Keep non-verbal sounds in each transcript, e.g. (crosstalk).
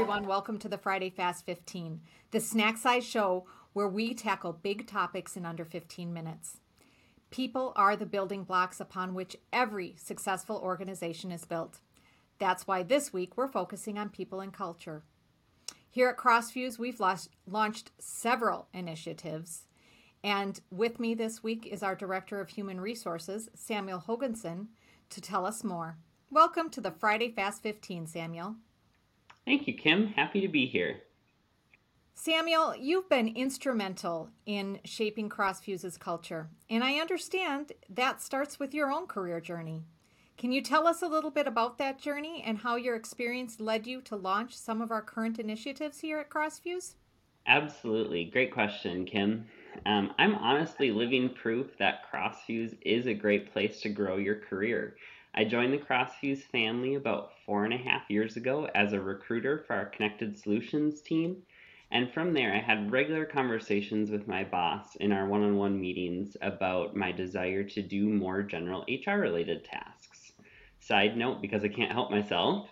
everyone. Welcome to the Friday Fast 15, the snack size show where we tackle big topics in under 15 minutes. People are the building blocks upon which every successful organization is built. That's why this week we're focusing on people and culture. Here at Crossfuze, we've launched several initiatives. And with me this week is our Director of Human Resources, Samuel Hoganson, to tell us more. Welcome to the Friday Fast 15, Samuel. Thank you, Kim. Happy to be here. Samuel, you've been instrumental in shaping Crossfuze's culture, and I understand that starts with your own career journey. Can you tell us a little bit about that journey and how your experience led you to launch some of our current initiatives here at Crossfuze? Absolutely. Great question, Kim. Um, I'm honestly living proof that Crossfuze is a great place to grow your career. I joined the Crossfuze family about four and a half years ago as a recruiter for our Connected Solutions team. And from there, I had regular conversations with my boss in our one on one meetings about my desire to do more general HR related tasks. Side note, because I can't help myself,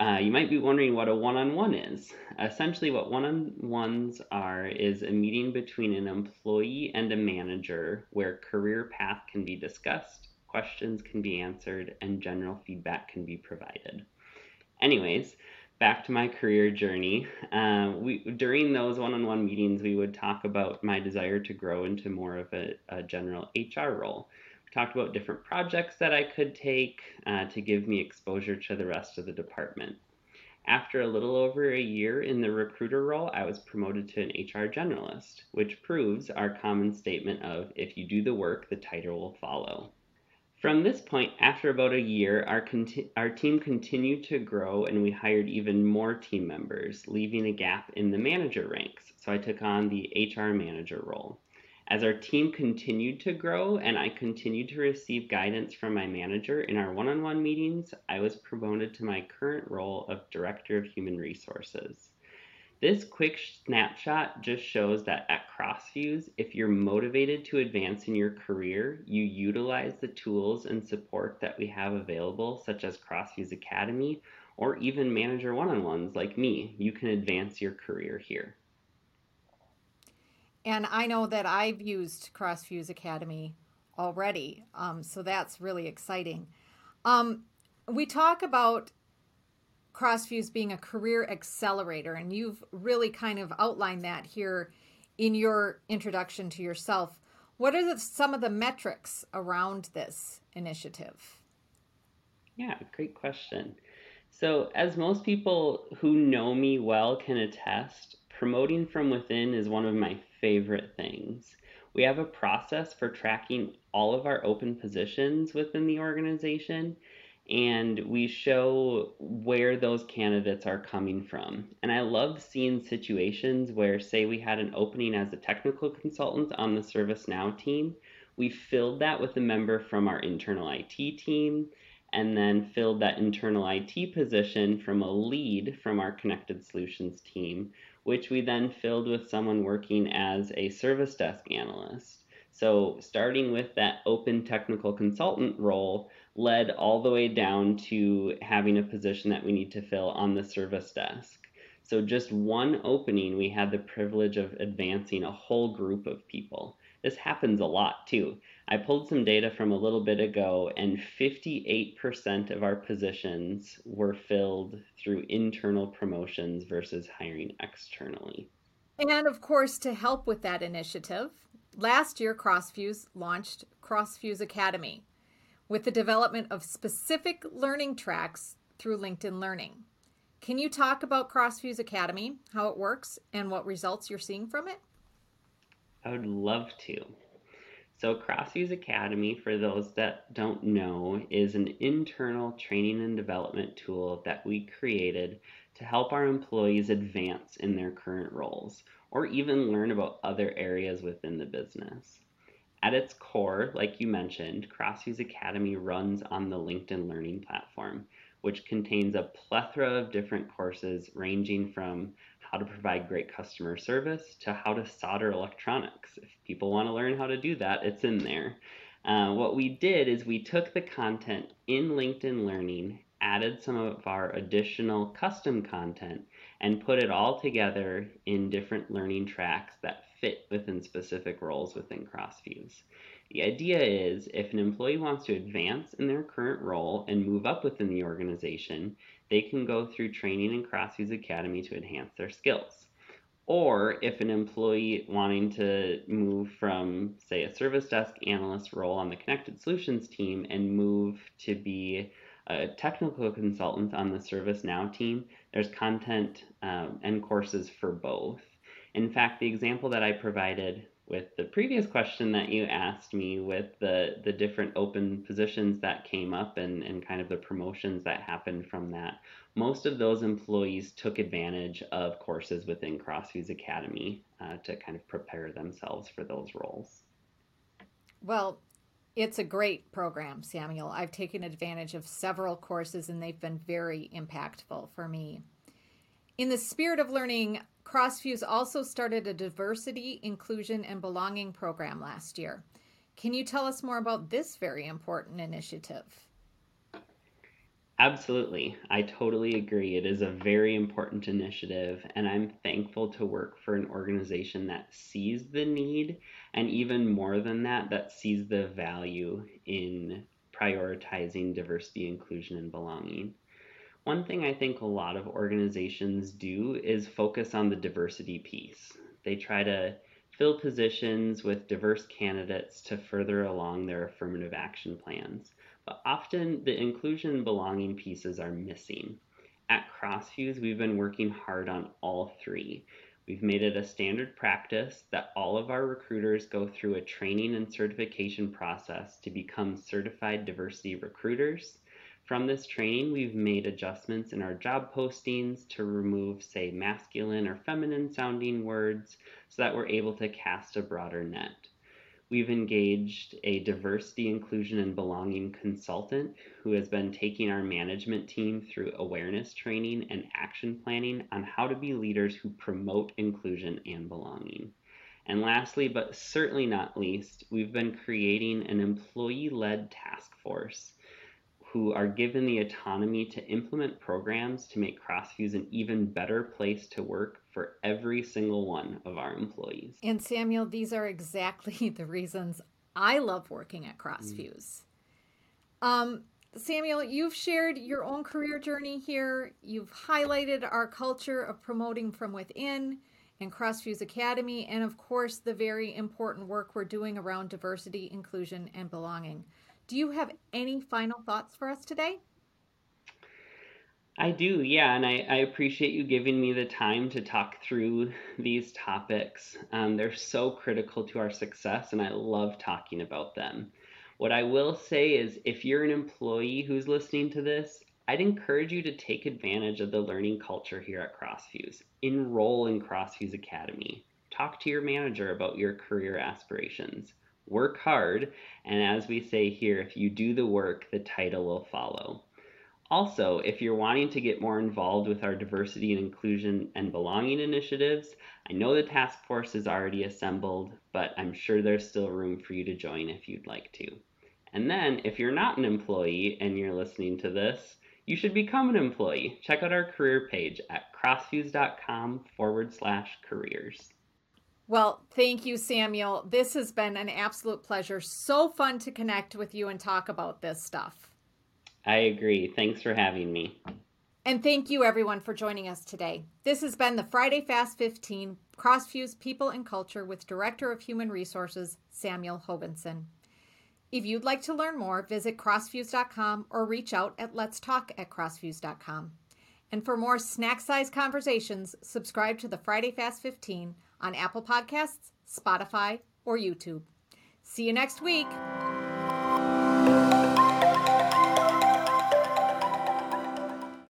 uh, you might be wondering what a one on one is. Essentially, what one on ones are is a meeting between an employee and a manager where career path can be discussed questions can be answered, and general feedback can be provided. Anyways, back to my career journey. Uh, we during those one-on-one meetings, we would talk about my desire to grow into more of a, a general HR role. We talked about different projects that I could take uh, to give me exposure to the rest of the department. After a little over a year in the recruiter role, I was promoted to an HR generalist, which proves our common statement of if you do the work, the title will follow. From this point, after about a year, our, our team continued to grow and we hired even more team members, leaving a gap in the manager ranks. So I took on the HR manager role. As our team continued to grow and I continued to receive guidance from my manager in our one on one meetings, I was promoted to my current role of Director of Human Resources. This quick snapshot just shows that at Crossfuze, if you're motivated to advance in your career, you utilize the tools and support that we have available, such as Crossfuze Academy or even manager one on ones like me. You can advance your career here. And I know that I've used Crossfuze Academy already, um, so that's really exciting. Um, we talk about Crossfuze being a career accelerator, and you've really kind of outlined that here in your introduction to yourself. What are the, some of the metrics around this initiative? Yeah, great question. So, as most people who know me well can attest, promoting from within is one of my favorite things. We have a process for tracking all of our open positions within the organization and we show where those candidates are coming from. And I love seeing situations where, say, we had an opening as a technical consultant on the ServiceNow team, we filled that with a member from our internal IT team, and then filled that internal IT position from a lead from our Connected Solutions team, which we then filled with someone working as a service desk analyst. So, starting with that open technical consultant role, led all the way down to having a position that we need to fill on the service desk. So, just one opening, we had the privilege of advancing a whole group of people. This happens a lot too. I pulled some data from a little bit ago, and 58% of our positions were filled through internal promotions versus hiring externally. And of course, to help with that initiative, last year Crossfuze launched Crossfuze Academy, with the development of specific learning tracks through LinkedIn Learning. Can you talk about Crossfuze Academy, how it works, and what results you're seeing from it? I would love to. So, Crossfuze Academy, for those that don't know, is an internal training and development tool that we created to help our employees advance in their current roles or even learn about other areas within the business. At its core, like you mentioned, Crossfuze Academy runs on the LinkedIn Learning platform, which contains a plethora of different courses ranging from how to provide great customer service to how to solder electronics. If people want to learn how to do that, it's in there. Uh, what we did is we took the content in LinkedIn Learning, added some of our additional custom content and put it all together in different learning tracks that fit within specific roles within CrossFuze. The idea is if an employee wants to advance in their current role and move up within the organization, they can go through training in CrossFuze Academy to enhance their skills. Or if an employee wanting to move from, say, a service desk analyst role on the Connected Solutions team and move to be a technical consultant on the ServiceNow team, there's content um, and courses for both. In fact, the example that I provided with the previous question that you asked me with the, the different open positions that came up and, and kind of the promotions that happened from that, most of those employees took advantage of courses within CrossFuze Academy uh, to kind of prepare themselves for those roles. Well, it's a great program, Samuel. I've taken advantage of several courses and they've been very impactful for me. In the spirit of learning, CrossFuze also started a diversity, inclusion, and belonging program last year. Can you tell us more about this very important initiative? Absolutely. I totally agree. It is a very important initiative, and I'm thankful to work for an organization that sees the need, and even more than that, that sees the value in prioritizing diversity, inclusion, and belonging. One thing I think a lot of organizations do is focus on the diversity piece. They try to fill positions with diverse candidates to further along their affirmative action plans. But often the inclusion and belonging pieces are missing. At CrossFuze, we've been working hard on all three. We've made it a standard practice that all of our recruiters go through a training and certification process to become certified diversity recruiters. From this training, we've made adjustments in our job postings to remove, say, masculine or feminine sounding words so that we're able to cast a broader net. We've engaged a diversity, inclusion, and belonging consultant who has been taking our management team through awareness training and action planning on how to be leaders who promote inclusion and belonging. And lastly, but certainly not least, we've been creating an employee led task force who are given the autonomy to implement programs to make CrossFuze an even better place to work for every single one of our employees. And Samuel, these are exactly (laughs) the reasons I love working at CrossFuze. Mm. Um, Samuel, you've shared your own career journey here. You've highlighted our culture of promoting from within and CrossFuze Academy, and of course, the very important work we're doing around diversity, inclusion, and belonging. Do you have any final thoughts for us today? I do, yeah, and I, I appreciate you giving me the time to talk through these topics. Um, they're so critical to our success, and I love talking about them. What I will say is if you're an employee who's listening to this, I'd encourage you to take advantage of the learning culture here at CrossFuze. Enroll in CrossFuze Academy. Talk to your manager about your career aspirations work hard, and as we say here, if you do the work, the title will follow. Also, if you're wanting to get more involved with our diversity and inclusion and belonging initiatives, I know the task force is already assembled, but I'm sure there's still room for you to join if you'd like to. And then, if you're not an employee and you're listening to this, you should become an employee. Check out our career page at crossfuze.com forward slash careers. Well, thank you, Samuel. This has been an absolute pleasure. So fun to connect with you and talk about this stuff. I agree. Thanks for having me. And thank you, everyone, for joining us today. This has been the Friday Fast 15 Crossfuze People and Culture with Director of Human Resources, Samuel Hoganson. If you'd like to learn more, visit crossfuze.com or reach out at let's talk at crossfuze.com. And for more snack size conversations, subscribe to the Friday Fast 15 on Apple Podcasts, Spotify, or YouTube. See you next week.